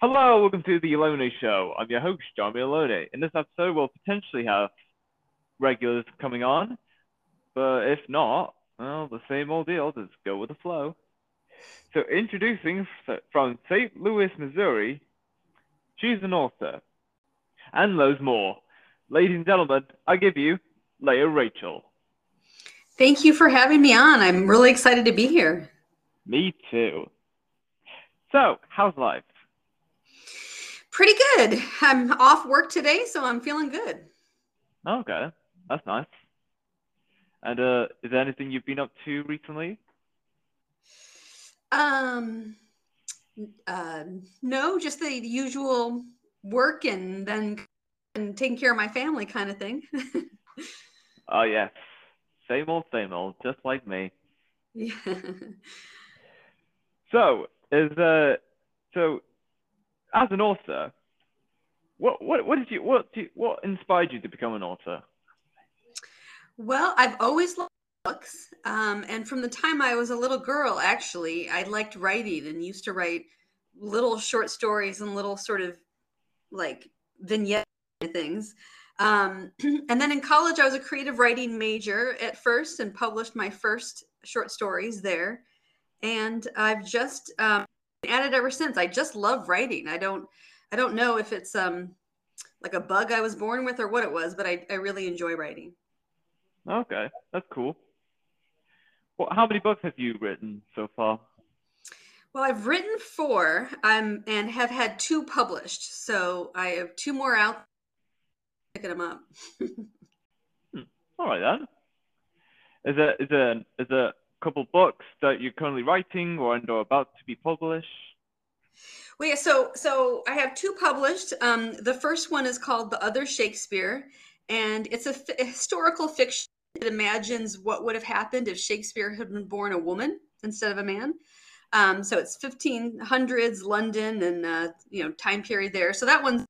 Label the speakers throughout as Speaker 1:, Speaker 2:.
Speaker 1: Hello, welcome to the Alone Show. I'm your host, Jeremy Alone. In this episode, we'll potentially have regulars coming on, but if not, well, the same old deal, just go with the flow. So, introducing from St. Louis, Missouri, she's an author, and loads more. Ladies and gentlemen, I give you Lea Rachel.
Speaker 2: Thank you for having me on. I'm really excited to be here.
Speaker 1: Me too. So, how's life?
Speaker 2: Pretty good. I'm off work today, so I'm feeling good.
Speaker 1: Okay, that's nice. And uh, is there anything you've been up to recently?
Speaker 2: Um, uh, no, just the usual work and then and taking care of my family kind of thing.
Speaker 1: oh yes, same old, same old, just like me.
Speaker 2: Yeah.
Speaker 1: So is uh so as an author, what what what did you what what inspired you to become an author?
Speaker 2: Well, I've always loved books, um, and from the time I was a little girl, actually, I liked writing and used to write little short stories and little sort of like vignette things. Um, and then in college, I was a creative writing major at first and published my first short stories there. And I've just um, at it ever since. I just love writing. I don't I don't know if it's um like a bug I was born with or what it was, but I, I really enjoy writing.
Speaker 1: Okay, that's cool. Well, how many books have you written so far?
Speaker 2: Well, I've written four um, and have had two published. So I have two more out, picking them up.
Speaker 1: hmm. All right, then. Is there, is there, is there couple books that you're currently writing or or about to be published?
Speaker 2: Well, yeah, so so I have two published. Um, the first one is called The Other Shakespeare, and it's a historical fiction that imagines what would have happened if Shakespeare had been born a woman instead of a man. Um, so it's 1500s London and uh, you know time period there. So that one's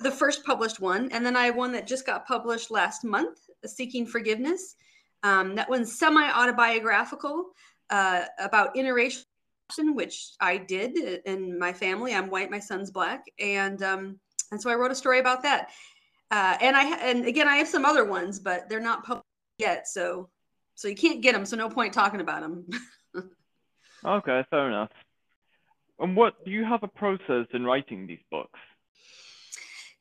Speaker 2: the first published one, and then I have one that just got published last month, Seeking Forgiveness, um, that one's semi autobiographical uh, about interracial, which I did in my family. I'm white, my son's black, and um, and so I wrote a story about that. Uh, and I and again, I have some other ones, but they're not published yet, so so you can't get them. So no point talking about them.
Speaker 1: okay, fair enough. And what do you have a process in writing these books?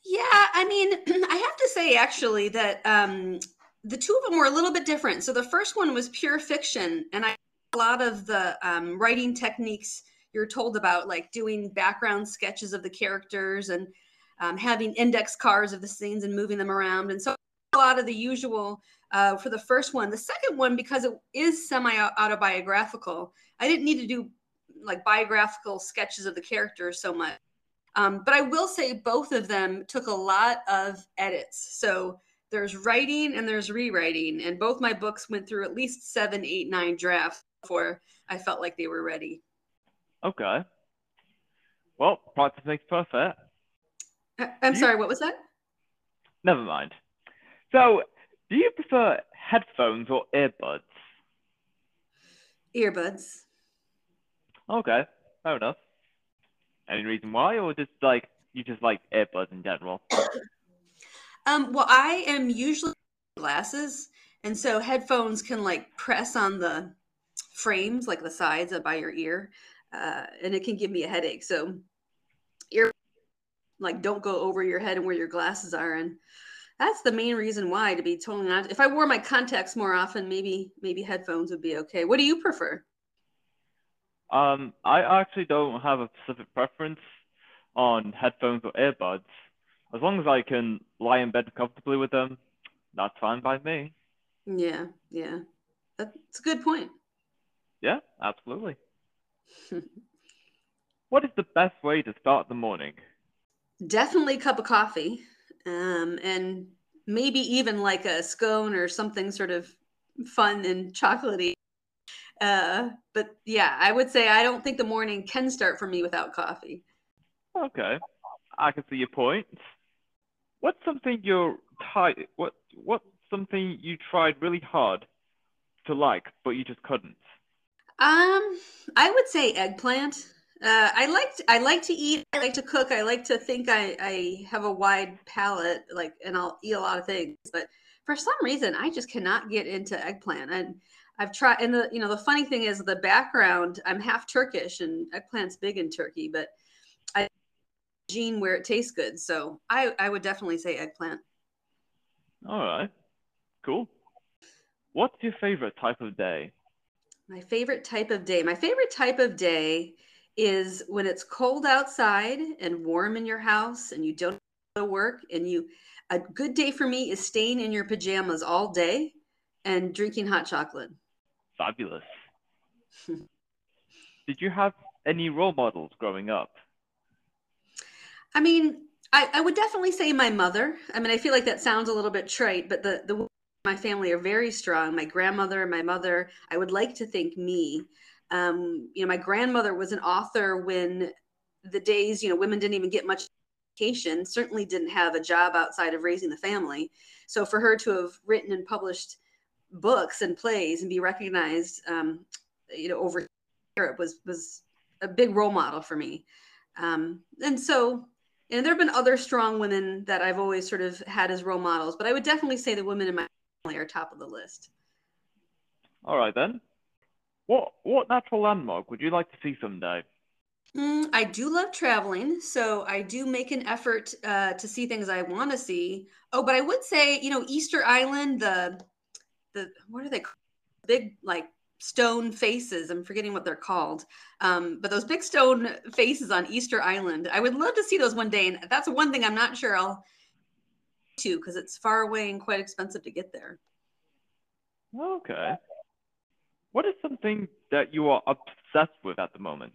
Speaker 2: Yeah, I mean, I have to say actually that um, the two of them were a little bit different. So the first one was pure fiction, and I a lot of the um, writing techniques you're told about, like doing background sketches of the characters and um, having index cards of the scenes and moving them around. And so a lot of the usual uh, for the first one. The second one, because it is semi autobiographical, I didn't need to do like biographical sketches of the characters so much. Um, but I will say both of them took a lot of edits. So there's writing and there's rewriting. And both my books went through at least seven eight nine drafts before i felt like they were ready.
Speaker 1: Okay. Well practice makes perfect.
Speaker 2: Uh, I'm sorry what was that?
Speaker 1: Never mind. So do you prefer headphones or earbuds?
Speaker 2: Earbuds.
Speaker 1: Okay fair enough. Any reason why or just like you just like earbuds in general
Speaker 2: Um, well, I am usually glasses, and so headphones can like press on the frames, like the sides by your ear, uh, and it can give me a headache. So, ear like don't go over your head and where your glasses are, and that's the main reason why. To be totally honest, if I wore my contacts more often, maybe maybe headphones would be okay. What do you prefer?
Speaker 1: Um, I actually don't have a specific preference on headphones or earbuds. As long as I can lie in bed comfortably with them, that's fine by me.
Speaker 2: Yeah, yeah. That's a good point.
Speaker 1: Yeah, absolutely. what is the best way to start the morning?
Speaker 2: Definitely a cup of coffee. Um, and maybe even like a scone or something sort of fun and chocolatey. Uh, but yeah, I would say I don't think the morning can start for me without coffee.
Speaker 1: Okay, I can see your point what's something you're tired? What what's something you tried really hard to like, but you just couldn't?
Speaker 2: Um, I would say eggplant. Uh, I like I like to eat. I like to cook. I like to think I, I have a wide palate, like, and I'll eat a lot of things. But for some reason, I just cannot get into eggplant. And I've tried. And the you know the funny thing is the background. I'm half Turkish, and eggplant's big in Turkey. But gene where it tastes good, so I I would definitely say eggplant.
Speaker 1: All right, cool. What's your favorite type of day?
Speaker 2: My favorite type of day. My favorite type of day is when it's cold outside and warm in your house and you don't go to work and you a good day for me is staying in your pajamas all day and drinking hot chocolate.
Speaker 1: Fabulous. Did you have any role models growing up?
Speaker 2: I mean, I, I would definitely say my mother. I mean, I feel like that sounds a little bit trite, but the the my family are very strong. My grandmother, and my mother. I would like to think me. Um, you know, my grandmother was an author when the days, you know, women didn't even get much education, certainly didn't have a job outside of raising the family. So for her to have written and published books and plays and be recognized, um, you know, over Europe was was a big role model for me. Um, and so, and there have been other strong women that I've always sort of had as role models, but I would definitely say the women in my family are top of the list.
Speaker 1: All right then. What what natural landmark would you like to see someday?
Speaker 2: Mm, I do love traveling, so I do make an effort uh, to see things I want to see. Oh, but I would say, you know, Easter Island, the the what are they? Called? Big like stone faces. I'm forgetting what they're called. Um, but those big stone faces on Easter Island, I would love to see those one day. And that's one thing I'm not sure I'll to because it's far away and quite expensive to get there.
Speaker 1: Okay. What is something that you are obsessed with at the moment?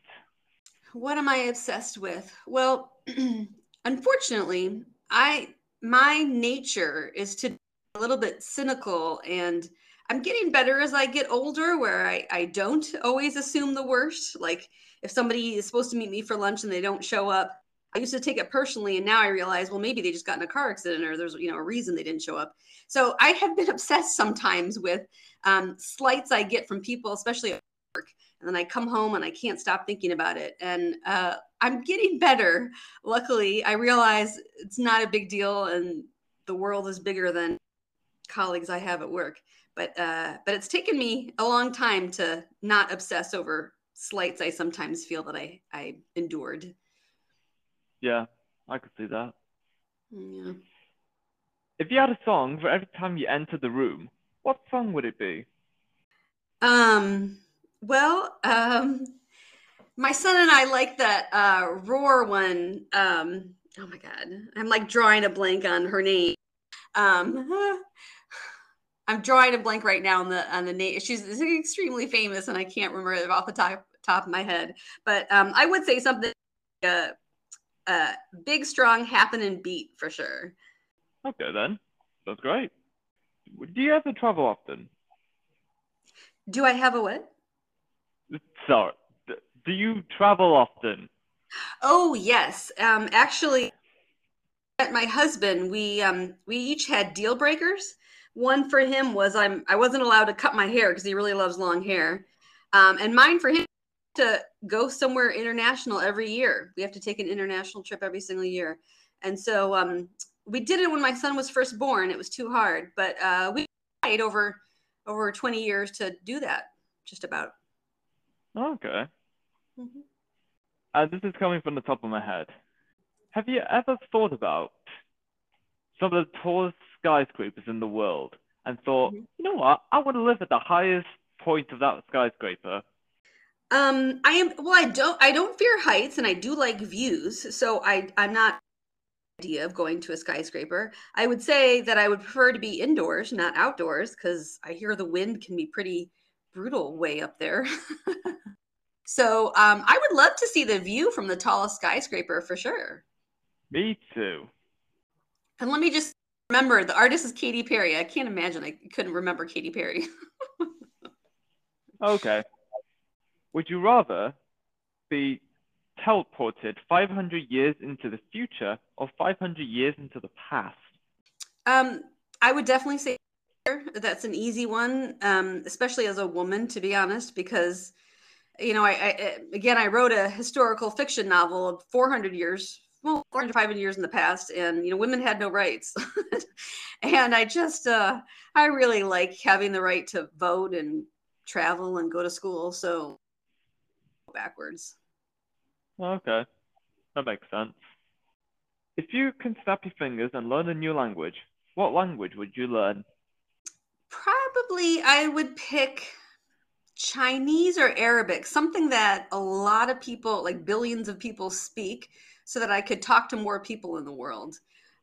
Speaker 2: What am I obsessed with? Well, unfortunately, I my nature is to be a little bit cynical and I'm getting better as I get older where I, I don't always assume the worst. Like if somebody is supposed to meet me for lunch and they don't show up, I used to take it personally and now I realize, well, maybe they just got in a car accident or there's, you know, a reason they didn't show up. So I have been obsessed sometimes with um, slights I get from people, especially at work. And then I come home and I can't stop thinking about it. And uh, I'm getting better. Luckily, I realize it's not a big deal and the world is bigger than colleagues I have at work. But uh, but it's taken me a long time to not obsess over slights I sometimes feel that I I endured.
Speaker 1: Yeah, I could see that.
Speaker 2: Yeah.
Speaker 1: If you had a song for every time you enter the room, what song would it be?
Speaker 2: Um. Well, um, my son and I like that uh, roar one. Um. Oh my god, I'm like drawing a blank on her name. Um. I'm drawing a blank right now on the on the name. She's extremely famous, and I can't remember it off the top top of my head. But um, I would say something. Uh, uh, big, strong, happening beat for sure.
Speaker 1: Okay, then. That's great. Do you ever travel often?
Speaker 2: Do I have a what?
Speaker 1: Sorry. Do you travel often?
Speaker 2: Oh yes. Um, actually, at my husband, we um, we each had deal breakers. One for him was I'm I wasn't allowed to cut my hair because he really loves long hair, um, and mine for him to go somewhere international every year. We have to take an international trip every single year, and so um, we did it when my son was first born. It was too hard, but uh, we tried over over 20 years to do that, just about.
Speaker 1: Okay. Mm-hmm. Uh, this is coming from the top of my head. Have you ever thought about some of the tallest skyscrapers in the world and thought, mm-hmm. you know what, I want to live at the highest point of that skyscraper?
Speaker 2: Um, I am well. I don't. I don't fear heights, and I do like views. So I, I'm not idea of going to a skyscraper. I would say that I would prefer to be indoors, not outdoors, because I hear the wind can be pretty brutal way up there. so um, I would love to see the view from the tallest skyscraper for sure.
Speaker 1: Me too.
Speaker 2: And let me just remember the artist is Katy Perry. I can't imagine I couldn't remember Katy Perry.
Speaker 1: okay. Would you rather be teleported 500 years into the future or 500 years into the past?
Speaker 2: Um, I would definitely say that's an easy one, um, especially as a woman, to be honest, because you know, I, I again, I wrote a historical fiction novel of 400 years, well, 400, 500 years in the past, and you know, women had no rights. and I just, uh, I really like having the right to vote and travel and go to school. So backwards.
Speaker 1: Okay, that makes sense. If you can snap your fingers and learn a new language, what language would you learn?
Speaker 2: Probably I would pick Chinese or Arabic, something that a lot of people, like billions of people, speak, so that I could talk to more people in the world.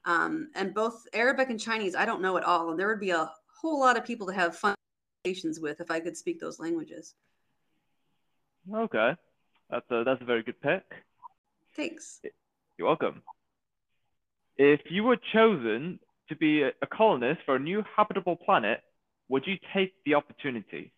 Speaker 2: Um, and both Arabic and Chinese, I don't know at all. And there would be a whole lot of people to have fun conversations with if I could speak those languages.
Speaker 1: Okay, that's a that's a very good pick.
Speaker 2: Thanks.
Speaker 1: You're welcome. If you were chosen to be a colonist for a new habitable planet, would you take the opportunity?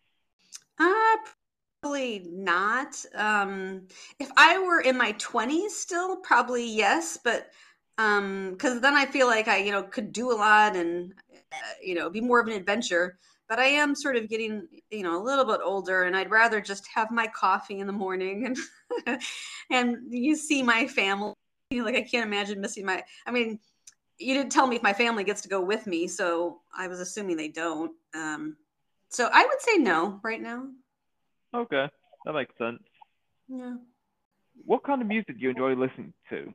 Speaker 2: Probably not. Um, if I were in my 20s still, probably yes, but um, because then I feel like I, you know, could do a lot and, uh, you know, be more of an adventure. But I am sort of getting, you know, a little bit older, and I'd rather just have my coffee in the morning and and you see my family. Like I can't imagine missing my. I mean, you didn't tell me if my family gets to go with me, so I was assuming they don't. Um, so I would say no right now.
Speaker 1: Okay, that makes sense.
Speaker 2: Yeah.
Speaker 1: What kind of music do you enjoy listening to?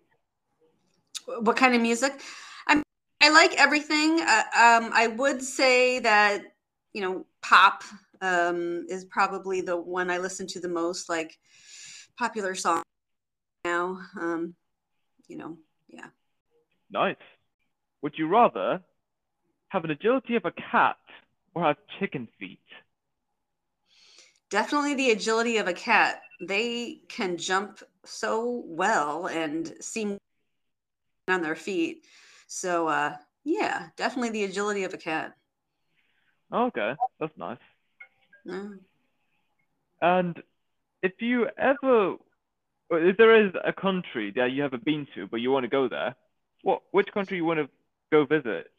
Speaker 2: What kind of music? I I like everything. Uh, um, I would say that you know pop um, is probably the one I listen to the most, like popular song now. Um, you know, yeah.
Speaker 1: Nice. Would you rather have an agility of a cat or have chicken feet?
Speaker 2: Definitely the agility of a cat. They can jump so well and seem on their feet. So uh yeah, definitely the agility of a cat.
Speaker 1: Okay, that's nice.
Speaker 2: Yeah.
Speaker 1: And if you ever, if there is a country that you haven't been to, but you want to go there, what which country you want to go visit?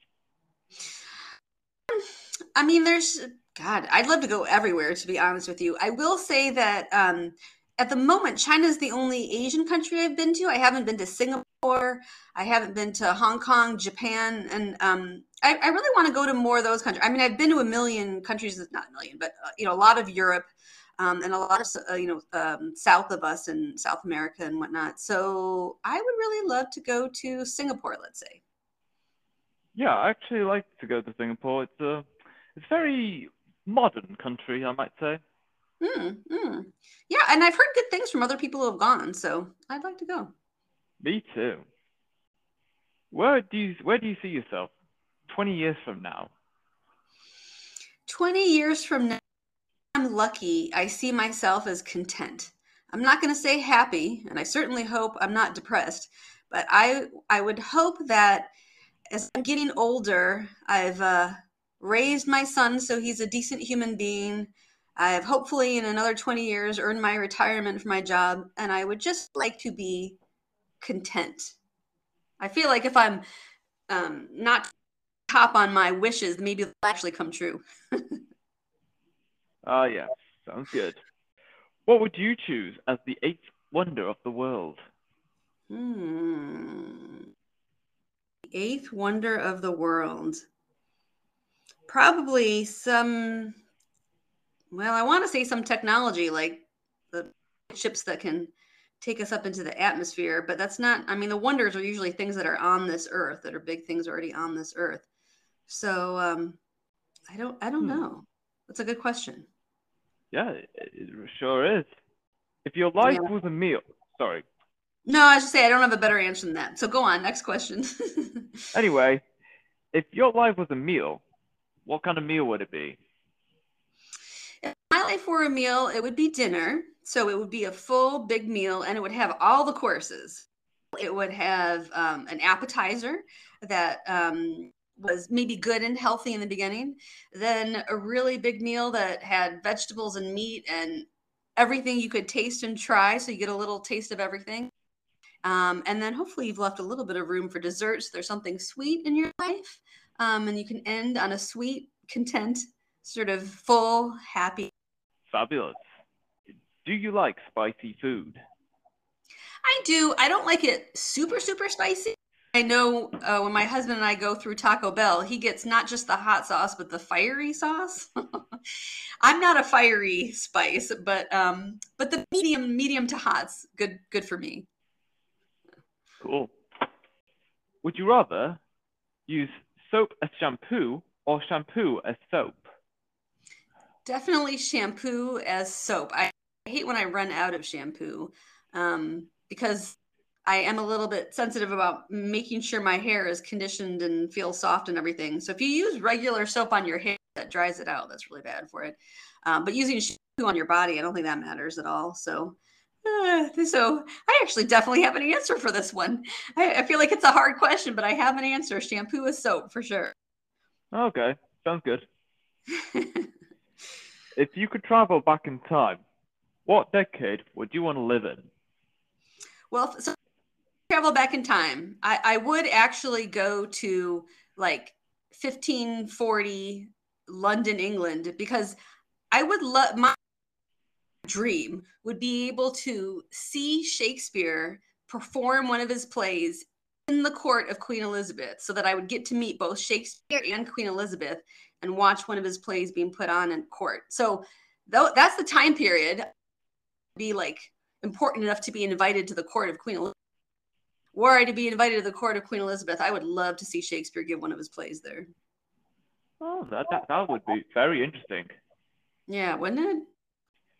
Speaker 2: I mean, there's God. I'd love to go everywhere. To be honest with you, I will say that um, at the moment, China is the only Asian country I've been to. I haven't been to Singapore. I haven't been to Hong Kong, Japan, and um, I, I, really want to go to more of those countries. I mean, I've been to a million countries, not a million, but uh, you know, a lot of Europe. Um, and a lot of uh, you know um, south of us and South America and whatnot. So I would really love to go to Singapore, let's say.
Speaker 1: Yeah, I actually like to go to Singapore. It's a it's very modern country, I might say.
Speaker 2: Mm, mm. Yeah, and I've heard good things from other people who have gone, so I'd like to go.
Speaker 1: Me too. Where do you where do you see yourself 20 years from now?
Speaker 2: 20 years from now, I'm lucky. I see myself as content. I'm not going to say happy, and I certainly hope I'm not depressed, but I I would hope that as I'm getting older, I've uh, raised my son so he's a decent human being. I've hopefully in another 20 years earned my retirement from my job, and I would just like to be content. I feel like if I'm um, not top on my wishes, maybe they'll actually come true.
Speaker 1: Ah, uh, yeah, sounds good. What would you choose as the eighth wonder of the world?
Speaker 2: Hmm eighth wonder of the world. Probably some, well, I want to say some technology like the ships that can take us up into the atmosphere, but that's not, I mean, the wonders are usually things that are on this earth, that are big things already on this earth. So um, I don't, I don't hmm. know. That's a good question.
Speaker 1: Yeah, it sure is. If your life yeah. was a meal, sorry,
Speaker 2: no, I should say I don't have a better answer than that. So go on, next question.
Speaker 1: anyway, if your life was a meal, what kind of meal would it be?
Speaker 2: If my life were a meal, it would be dinner. So it would be a full big meal and it would have all the courses. It would have um, an appetizer that um, was maybe good and healthy in the beginning, then a really big meal that had vegetables and meat and everything you could taste and try. So you get a little taste of everything. Um, and then hopefully you've left a little bit of room for desserts. There's something sweet in your life. Um, and you can end on a sweet, content, sort of full, happy.
Speaker 1: Fabulous. do you like spicy food?
Speaker 2: I do. I don't like it super, super spicy. I know uh, when my husband and I go through Taco Bell, he gets not just the hot sauce, but the fiery sauce. I'm not a fiery spice, but um, but the medium, medium to hot's good, good for me.
Speaker 1: Cool. Would you rather use soap as shampoo or shampoo as soap?
Speaker 2: Definitely shampoo as soap. I hate when I run out of shampoo um, because I am a little bit sensitive about making sure my hair is conditioned and feels soft and everything. So if you use regular soap on your hair, that dries it out. That's really bad for it. Um, but using shampoo on your body, I don't think that matters at all. So, uh, so I actually definitely have an answer for this one. I, I feel like it's a hard question, but I have an answer. Shampoo is soap for sure.
Speaker 1: Okay, sounds good. if you could travel back in time, what decade would you want to live in?
Speaker 2: Well, so travel back in time. I, I would actually go to like 1540 London, England, because I would love my dream would be able to see Shakespeare perform one of his plays in the court of Queen Elizabeth so that I would get to meet both Shakespeare and Queen Elizabeth and watch one of his plays being put on in court. So though that's the time period be like important enough to be invited to the court of Queen Elizabeth. Were I to be invited to the court of Queen Elizabeth, I would love to see Shakespeare give one of his plays there.
Speaker 1: Oh, that, that, that would be very interesting.
Speaker 2: Yeah, wouldn't it?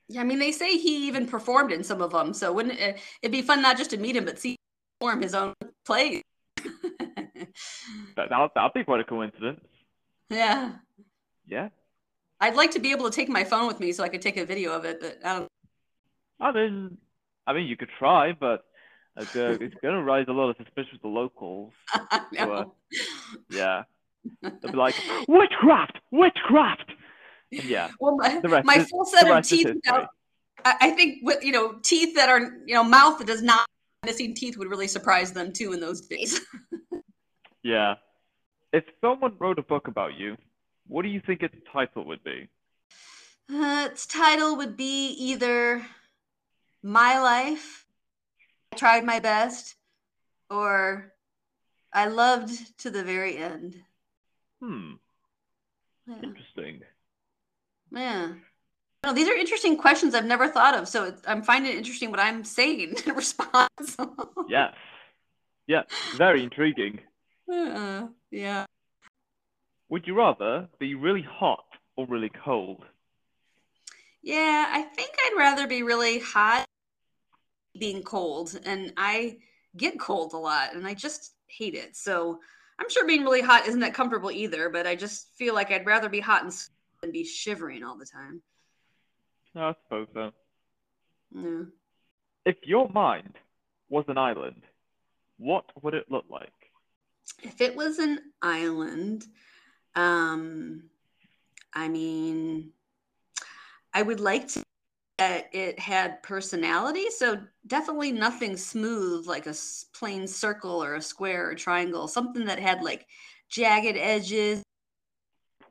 Speaker 2: Yeah, I mean, they say he even performed in some of them. So wouldn't it, it'd be fun not just to meet him, but see him perform his own plays?
Speaker 1: that, that'll, that'll be quite a coincidence.
Speaker 2: Yeah.
Speaker 1: Yeah.
Speaker 2: I'd like to be able to take my phone with me so I could take a video of it, but I don't.
Speaker 1: I mean, I mean, you could try, but it's, uh, it's going to raise a lot of suspicion with the locals.
Speaker 2: So,
Speaker 1: uh, yeah. They'll be like, witchcraft, witchcraft. Yeah.
Speaker 2: Well, my,
Speaker 1: rest
Speaker 2: my full set of teeth I think with you know teeth that are you know mouth that does not missing teeth would really surprise them too in those days.
Speaker 1: Yeah. If someone wrote a book about you, what do you think its title would be?
Speaker 2: Uh, its title would be either "My Life," "I Tried My Best," or "I Loved to the Very End."
Speaker 1: Hmm.
Speaker 2: Yeah,
Speaker 1: Interesting.
Speaker 2: Yeah. No, these are interesting questions I've never thought of. So it's, I'm finding it interesting what I'm saying in response.
Speaker 1: Yes. Yeah. Very intriguing.
Speaker 2: Uh, yeah.
Speaker 1: Would you rather be really hot or really cold?
Speaker 2: Yeah, I think I'd rather be really hot being cold. And I get cold a lot and I just hate it. So I'm sure being really hot isn't that comfortable either, but I just feel like I'd rather be hot and than be shivering all the time.
Speaker 1: I suppose so.
Speaker 2: Yeah.
Speaker 1: If your mind was an island, what would it look like?
Speaker 2: If it was an island, um, I mean, I would like to that it had personality. So definitely nothing smooth like a plain circle or a square or triangle. Something that had like jagged edges,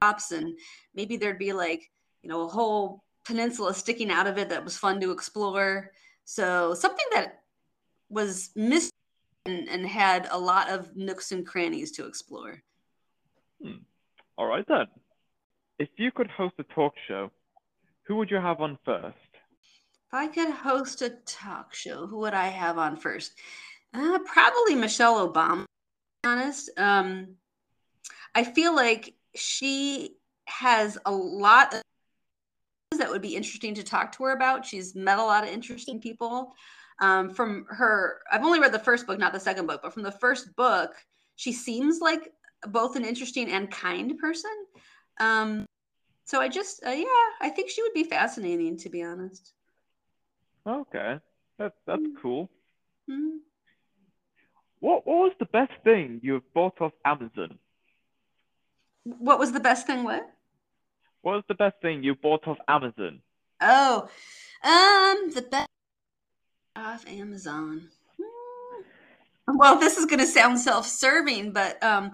Speaker 2: tops, and maybe there'd be like you know a whole peninsula sticking out of it that was fun to explore. So something that was mis and, and had a lot of nooks and crannies to explore.
Speaker 1: All right then. If you could host a talk show, who would you have on first?
Speaker 2: If I could host a talk show, who would I have on first? Uh, probably Michelle Obama. To be honest, um, I feel like she has a lot of things that would be interesting to talk to her about. She's met a lot of interesting people. Um, from her, I've only read the first book, not the second book, but from the first book, she seems like both an interesting and kind person. Um, so I just, uh, yeah, I think she would be fascinating, to be honest.
Speaker 1: Okay, that's that's
Speaker 2: Mm.
Speaker 1: cool.
Speaker 2: Mhm.
Speaker 1: What what was the best thing you have bought off Amazon?
Speaker 2: What was the best thing? What?
Speaker 1: What was the best thing you bought off Amazon?
Speaker 2: Oh, um, the best off Amazon. Hmm. Well, this is going to sound self-serving, but um,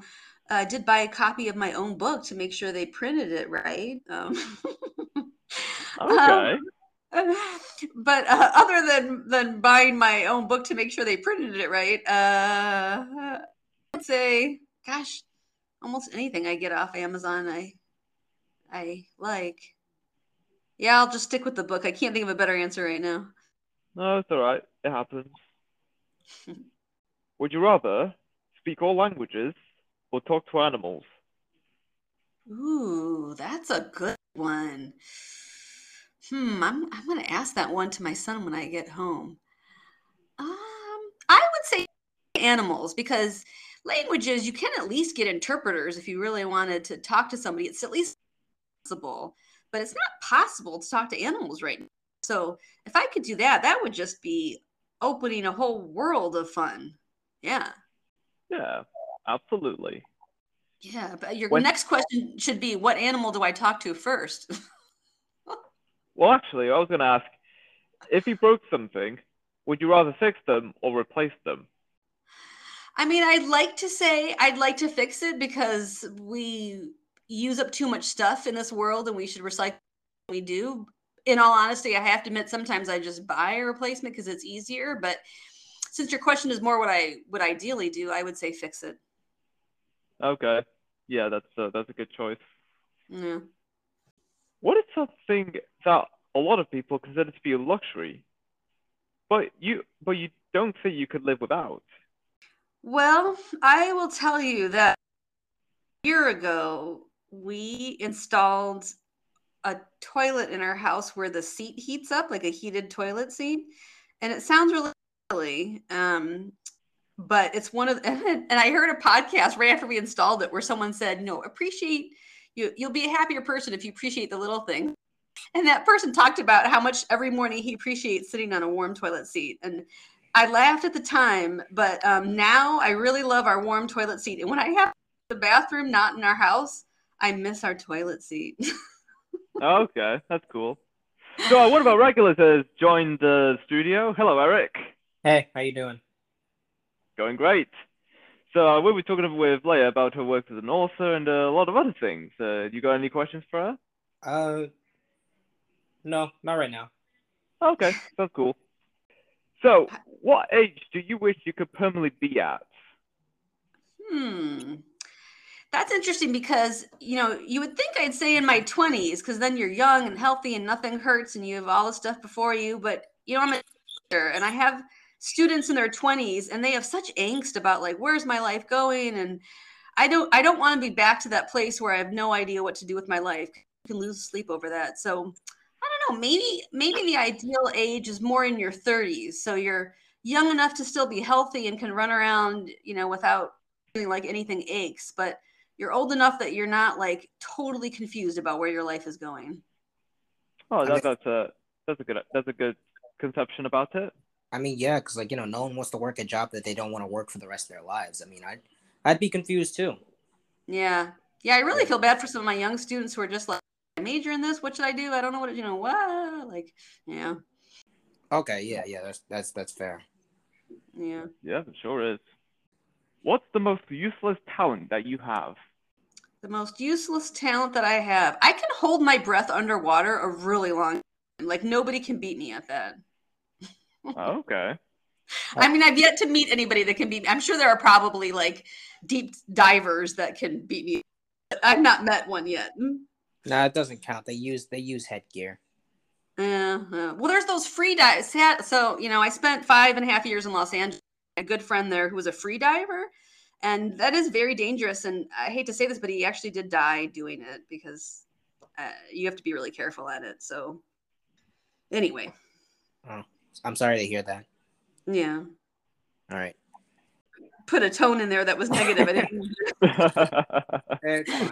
Speaker 2: I did buy a copy of my own book to make sure they printed it right. Um,
Speaker 1: Okay.
Speaker 2: but uh, other than than buying my own book to make sure they printed it right, uh, I'd say, gosh, almost anything I get off Amazon, I I like. Yeah, I'll just stick with the book. I can't think of a better answer right now.
Speaker 1: No, it's all right. It happens. Would you rather speak all languages or talk to animals?
Speaker 2: Ooh, that's a good one. Hmm, I'm I'm gonna ask that one to my son when I get home. Um, I would say animals because languages you can at least get interpreters if you really wanted to talk to somebody. It's at least possible, but it's not possible to talk to animals right now. So if I could do that, that would just be opening a whole world of fun. Yeah.
Speaker 1: Yeah, absolutely.
Speaker 2: Yeah, but your
Speaker 1: When-
Speaker 2: next question should be what animal do I talk to first?
Speaker 1: Well, actually, I was going to ask if you broke something, would you rather fix them or replace them?
Speaker 2: I mean, I'd like to say I'd like to fix it because we use up too much stuff in this world and we should recycle what we do. In all honesty, I have to admit sometimes I just buy a replacement because it's easier. But since your question is more what I would ideally do, I would say fix it.
Speaker 1: Okay. Yeah, that's a, that's a good choice.
Speaker 2: Yeah.
Speaker 1: What is something that a lot of people consider to be a luxury, but you but you don't think you could live without?
Speaker 2: Well, I will tell you that a year ago, we installed a toilet in our house where the seat heats up, like a heated toilet seat. And it sounds really silly, um, but it's one of and I heard a podcast right after we installed it where someone said, know, appreciate you you'll be a happier person if you appreciate the little things. And that person talked about how much every morning he appreciates sitting on a warm toilet seat. And I laughed at the time, but um, now I really love our warm toilet seat. And when I have the bathroom not in our house, I miss our toilet seat.
Speaker 1: Okay, that's cool. So, uh, what about regulars has joined the studio? Hello, Eric.
Speaker 3: Hey, how you doing?
Speaker 1: Going great. So, uh, we'll be talking with Lea about her work as an author and uh, a lot of other things. Uh, you got any questions for her?
Speaker 3: Uh, no, not right now.
Speaker 1: Okay, that's cool. So, what age do you wish you could permanently be at?
Speaker 2: Hmm. That's interesting because, you know, you would think I'd say in my 20s because then you're young and healthy and nothing hurts and you have all the stuff before you. But, you know, I'm a teacher and I have students in their 20s and they have such angst about like, where's my life going? And I don't, I don't want to be back to that place where I have no idea what to do with my life. You can lose sleep over that. So I don't know, maybe, maybe the ideal age is more in your 30s. So you're young enough to still be healthy and can run around, you know, without feeling like anything aches, but you're old enough that you're not like totally confused about where your life is going.
Speaker 1: Oh,
Speaker 3: I
Speaker 1: that, that's a that's a good that's a good conception about it.
Speaker 3: I mean, yeah, because like you know, no one wants to work a job that they don't want to work for the rest of their lives. I mean, I'd I'd be confused too.
Speaker 2: Yeah. Yeah, I really feel bad for some of my young students who are just like, I major in this. What should I do? I don't know what, to- you know, what? Like, yeah.
Speaker 3: Okay, yeah, yeah, that's that's that's fair.
Speaker 2: Yeah.
Speaker 1: Yeah, it sure is. What's the most useless talent that you have?
Speaker 2: The most useless talent that I have. I can hold my breath underwater a really long time. Like, nobody can beat me at that.
Speaker 1: Oh, okay.
Speaker 2: I mean, I've yet to meet anybody that can beat me. I'm sure there are probably like deep divers that can beat me. I've not met one yet. Hmm?
Speaker 3: Nah, it doesn't count. They use they use headgear.
Speaker 2: Yeah. uh, well, there's those free dives. So, you know, I spent five and a half years in Los Angeles. A good friend there who was a free diver. And that is very dangerous. And I hate to say this, but he actually did die doing it because uh, you have to be really careful at it. So, anyway, Oh,
Speaker 3: I'm sorry to hear that.
Speaker 2: yeah.
Speaker 3: All right,
Speaker 2: Put a tone in there that was negative. I didn't.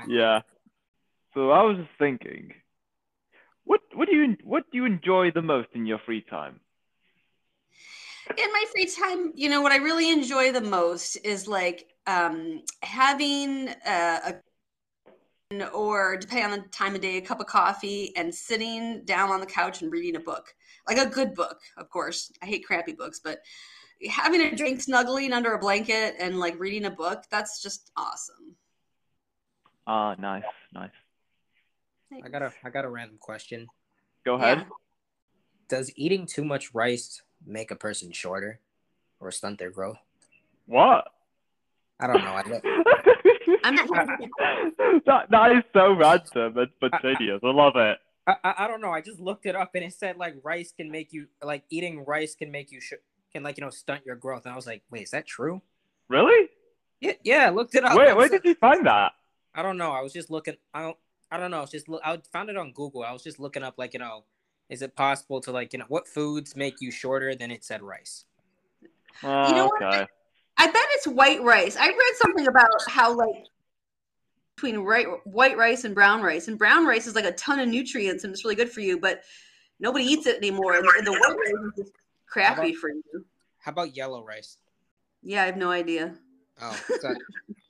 Speaker 1: yeah. So I was just thinking, what what do you what do you enjoy the most in your free time?
Speaker 2: in my free time you know what i really enjoy the most is like um having uh, a or depending on the time of day a cup of coffee and sitting down on the couch and reading a book like a good book of course i hate crappy books but having a drink snuggling under a blanket and like reading a book that's just awesome
Speaker 1: Ah, nice, nice.
Speaker 3: I got a I got a random question.
Speaker 1: Go ahead.
Speaker 3: does eating too much rice make a person shorter or stunt their growth?
Speaker 1: What?
Speaker 3: I don't know. I look,
Speaker 2: I'm not.
Speaker 1: that, that is so random and spontaneous. I love it.
Speaker 3: I, I, I don't know. I just looked it up and it said like rice can make you like eating rice can make you sh- can like you know stunt your growth. And I was like, wait, is that true?
Speaker 1: Really?
Speaker 3: Yeah, yeah. I looked it up.
Speaker 1: Where,
Speaker 3: I
Speaker 1: where
Speaker 3: was
Speaker 1: did you find that?
Speaker 3: I don't know. I was just looking. I don't. I don't know. I was just. look- I found it on Google. I was just looking up like you know, is it possible to like you know what foods make you shorter? Then it said rice.
Speaker 1: Oh,
Speaker 2: You know what? I bet it's white rice. I read something about how like between right, white rice and brown rice, and brown rice is like a ton of nutrients and it's really good for you, but nobody eats it anymore. And, and the white rice is just crappy for you.
Speaker 3: How about yellow rice?
Speaker 2: Yeah, I have no idea.
Speaker 3: Oh, so,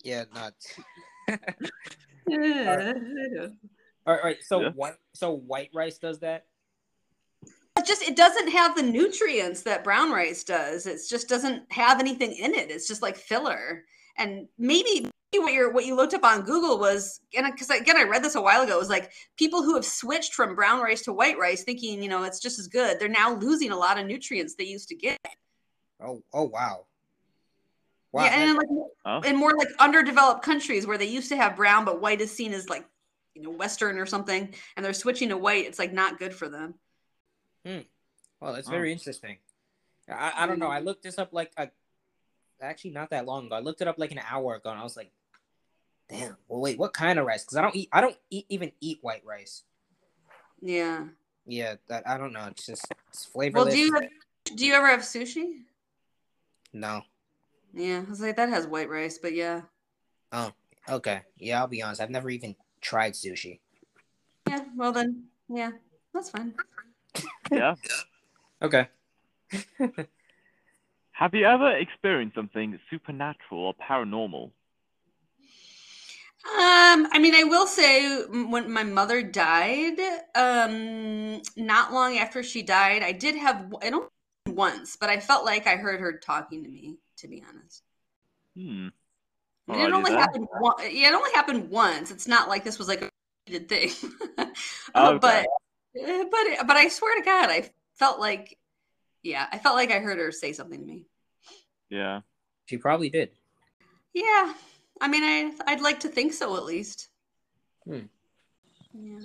Speaker 3: yeah, not.
Speaker 2: Yeah,
Speaker 3: All right, so
Speaker 1: Yeah.
Speaker 3: white. So white rice does that.
Speaker 2: It just it doesn't have the nutrients that brown rice does. It just doesn't have anything in it. It's just like filler. And maybe maybe what you what you looked up on Google was and because again I read this a while ago it was like people who have switched from brown rice to white rice thinking you know it's just as good. They're now losing a lot of nutrients they used to get.
Speaker 3: Oh, oh wow. Wow.
Speaker 2: yeah, and in like
Speaker 1: Oh.
Speaker 2: in more like underdeveloped countries where they used to have brown but white is seen as like you know western or something and they're switching to white it's like not good for them. Hmm.
Speaker 3: well, that's
Speaker 1: Oh.
Speaker 3: very interesting. I, I don't know. I looked this up like a, actually not that long ago. I looked it up like an hour ago, and I was like, damn. Well, wait, what kind of rice? Because I don't eat. I don't eat, even eat white rice.
Speaker 2: Yeah.
Speaker 3: Yeah, that I don't know. It's just it's flavorless.
Speaker 2: Well, do you have, do you ever have sushi?
Speaker 3: No.
Speaker 2: Yeah, I was like that has white rice, but yeah, Oh,
Speaker 3: Okay. Yeah, I'll be honest. I've never even tried sushi.
Speaker 2: yeah. Well then, yeah, that's fine.
Speaker 1: Yeah.
Speaker 3: Okay.
Speaker 1: Have you ever experienced something supernatural or paranormal?
Speaker 2: Um, I mean, I will say when my mother died, um, not long after she died, I did have I don't once, but I felt like I heard her talking to me. To be honest,
Speaker 1: Hmm.
Speaker 2: I it only
Speaker 1: then.
Speaker 2: happened. One, yeah, it only happened once. It's not like this was like a repeated thing.
Speaker 1: Okay.
Speaker 2: But uh, but but I swear to God, I felt like, yeah, I felt like I heard her say something to me.
Speaker 1: Yeah.
Speaker 3: She probably did.
Speaker 2: Yeah, I mean, I I'd like to think so at least.
Speaker 3: Hmm.
Speaker 2: Yeah.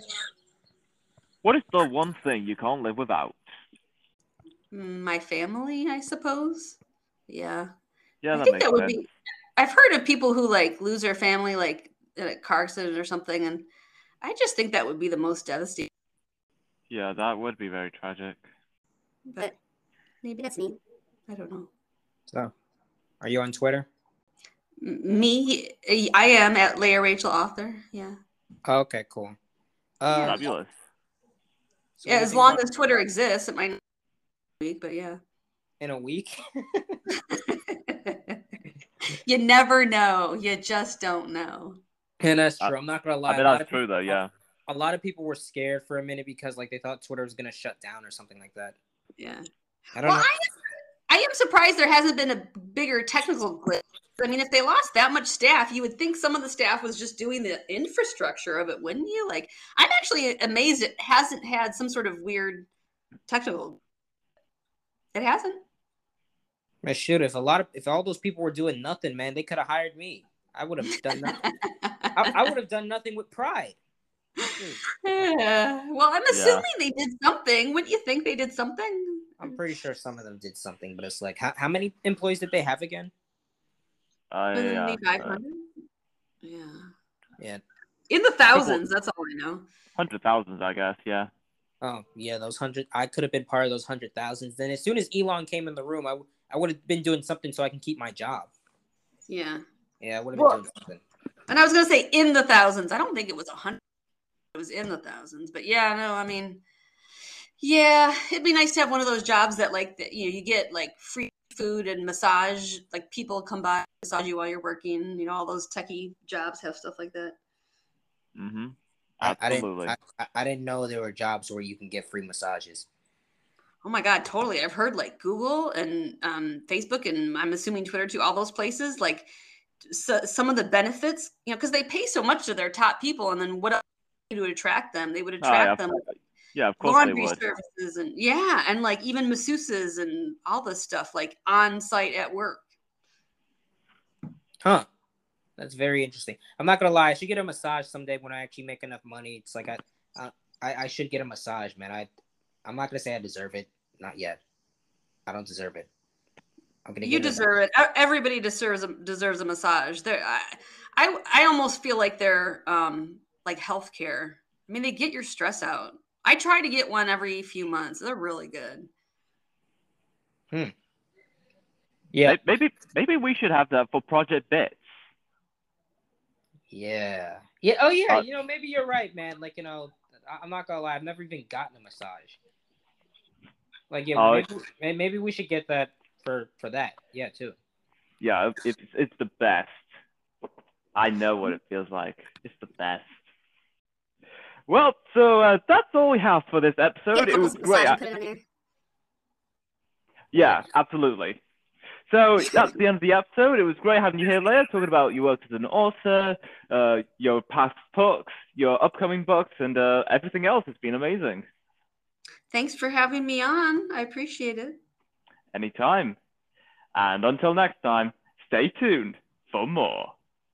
Speaker 1: What is the one thing you can't live without?
Speaker 2: Mm, My family, I suppose. Yeah,
Speaker 1: Yeah,
Speaker 2: I
Speaker 1: that
Speaker 2: think that would
Speaker 1: sense.
Speaker 2: be. I've heard of people who like lose their family like in a car accident or something, and I just think that would be the most devastating.
Speaker 1: Yeah, that would be very tragic.
Speaker 2: But maybe that's me. I don't know.
Speaker 3: So, are you on Twitter?
Speaker 2: Me, I am at Lea Rachel Author. Yeah.
Speaker 3: Oh, okay, cool. Uh,
Speaker 1: Fabulous.
Speaker 3: so
Speaker 2: Yeah, as long as Twitter exists, it might not be week, but yeah.
Speaker 3: in a week.
Speaker 2: you never know. You just don't know.
Speaker 3: and that's true. I'm not gonna lie.
Speaker 1: I mean,
Speaker 3: a lot
Speaker 1: that's
Speaker 3: of people-
Speaker 1: true though. Yeah.
Speaker 3: A lot of people were scared for a minute because like they thought Twitter was gonna shut down or something like that.
Speaker 2: Yeah.
Speaker 3: I don't
Speaker 2: Well,
Speaker 3: know.
Speaker 2: I, I am surprised there hasn't been a bigger technical glitch. I mean, if they lost that much staff, you would think some of the staff was just doing the infrastructure of it, wouldn't you? Like, I'm actually amazed it hasn't had some sort of weird technical. It hasn't.
Speaker 3: Man, shoot, if a lot of if all those people were doing nothing, man, they could have hired me. I would have done nothing. I, I would have done nothing with pride.
Speaker 2: Yeah. Well, I'm assuming they did something. Wouldn't you think they did something?
Speaker 3: I'm pretty sure some of them did something, but it's like, how, how many employees did they have again?
Speaker 1: I, yeah. uh,
Speaker 2: Yeah.
Speaker 3: Yeah.
Speaker 2: In the thousands. That's all I know.
Speaker 1: Hundred thousands, I guess. Yeah.
Speaker 3: Oh, yeah, those hundred. I could have been part of those hundred thousands. Then as soon as Elon came in the room, I, w- I would have been doing something so I can keep my job.
Speaker 2: Yeah.
Speaker 3: Yeah, I would have
Speaker 2: Well-
Speaker 3: been doing something.
Speaker 2: And I was gonna say in the thousands. I don't think it was a hundred. It was in the thousands. But yeah, no, I mean, yeah, it'd be nice to have one of those jobs that like that you know you get like free food and massage. Like people come by massage you while you're working. You know, all those techie jobs have stuff like that.
Speaker 1: Mm-hmm.
Speaker 3: I, I didn't.
Speaker 1: Absolutely.
Speaker 3: I, I- I didn't know there were jobs where you can get free massages.
Speaker 2: Oh my god, totally. I've heard like Google and um, Facebook and I'm assuming Twitter too. All those places like so, some of the benefits, you know, because they pay so much to their top people, and then what else do to attract them? They would
Speaker 1: Oh, yeah.
Speaker 2: attract them
Speaker 1: Yeah, of course they
Speaker 2: laundry
Speaker 1: would.
Speaker 2: services and yeah, and like even masseuses and all this stuff like on site at work.
Speaker 3: Huh. That's very interesting. I'm not gonna lie. I should get a massage someday when I actually make enough money. It's like I, I, I should get a massage, man. I, I'm not gonna say I deserve it. Not yet. I don't deserve it. I'm gonna.
Speaker 2: You deserve it. Everybody deserves a, deserves a massage. There, I, I, I almost feel like they're um like healthcare. I mean, they get your stress out. I try to get one every few months. They're really good.
Speaker 3: Hmm.
Speaker 1: Yeah. Maybe maybe we should have that for Project Bits.
Speaker 3: Yeah. Yeah. Oh yeah.
Speaker 1: Uh,
Speaker 3: you know, maybe you're right, man. Like you know, I'm not gonna lie. I've never even gotten a massage. Like yeah,
Speaker 1: Oh,
Speaker 3: maybe, maybe we should get that for for that. Yeah, too.
Speaker 1: Yeah, it's it's the best. I know what it feels like. It's the best. Well, so uh, that's all we have for this episode. It was great. Yeah, absolutely. So that's the end of the episode. It was great having you here, Lea, talking about your work as an author, uh, your past books, your upcoming books, and uh, everything else. It's been amazing.
Speaker 2: Thanks for having me on. I appreciate it.
Speaker 1: Anytime. And until next time, stay tuned for more.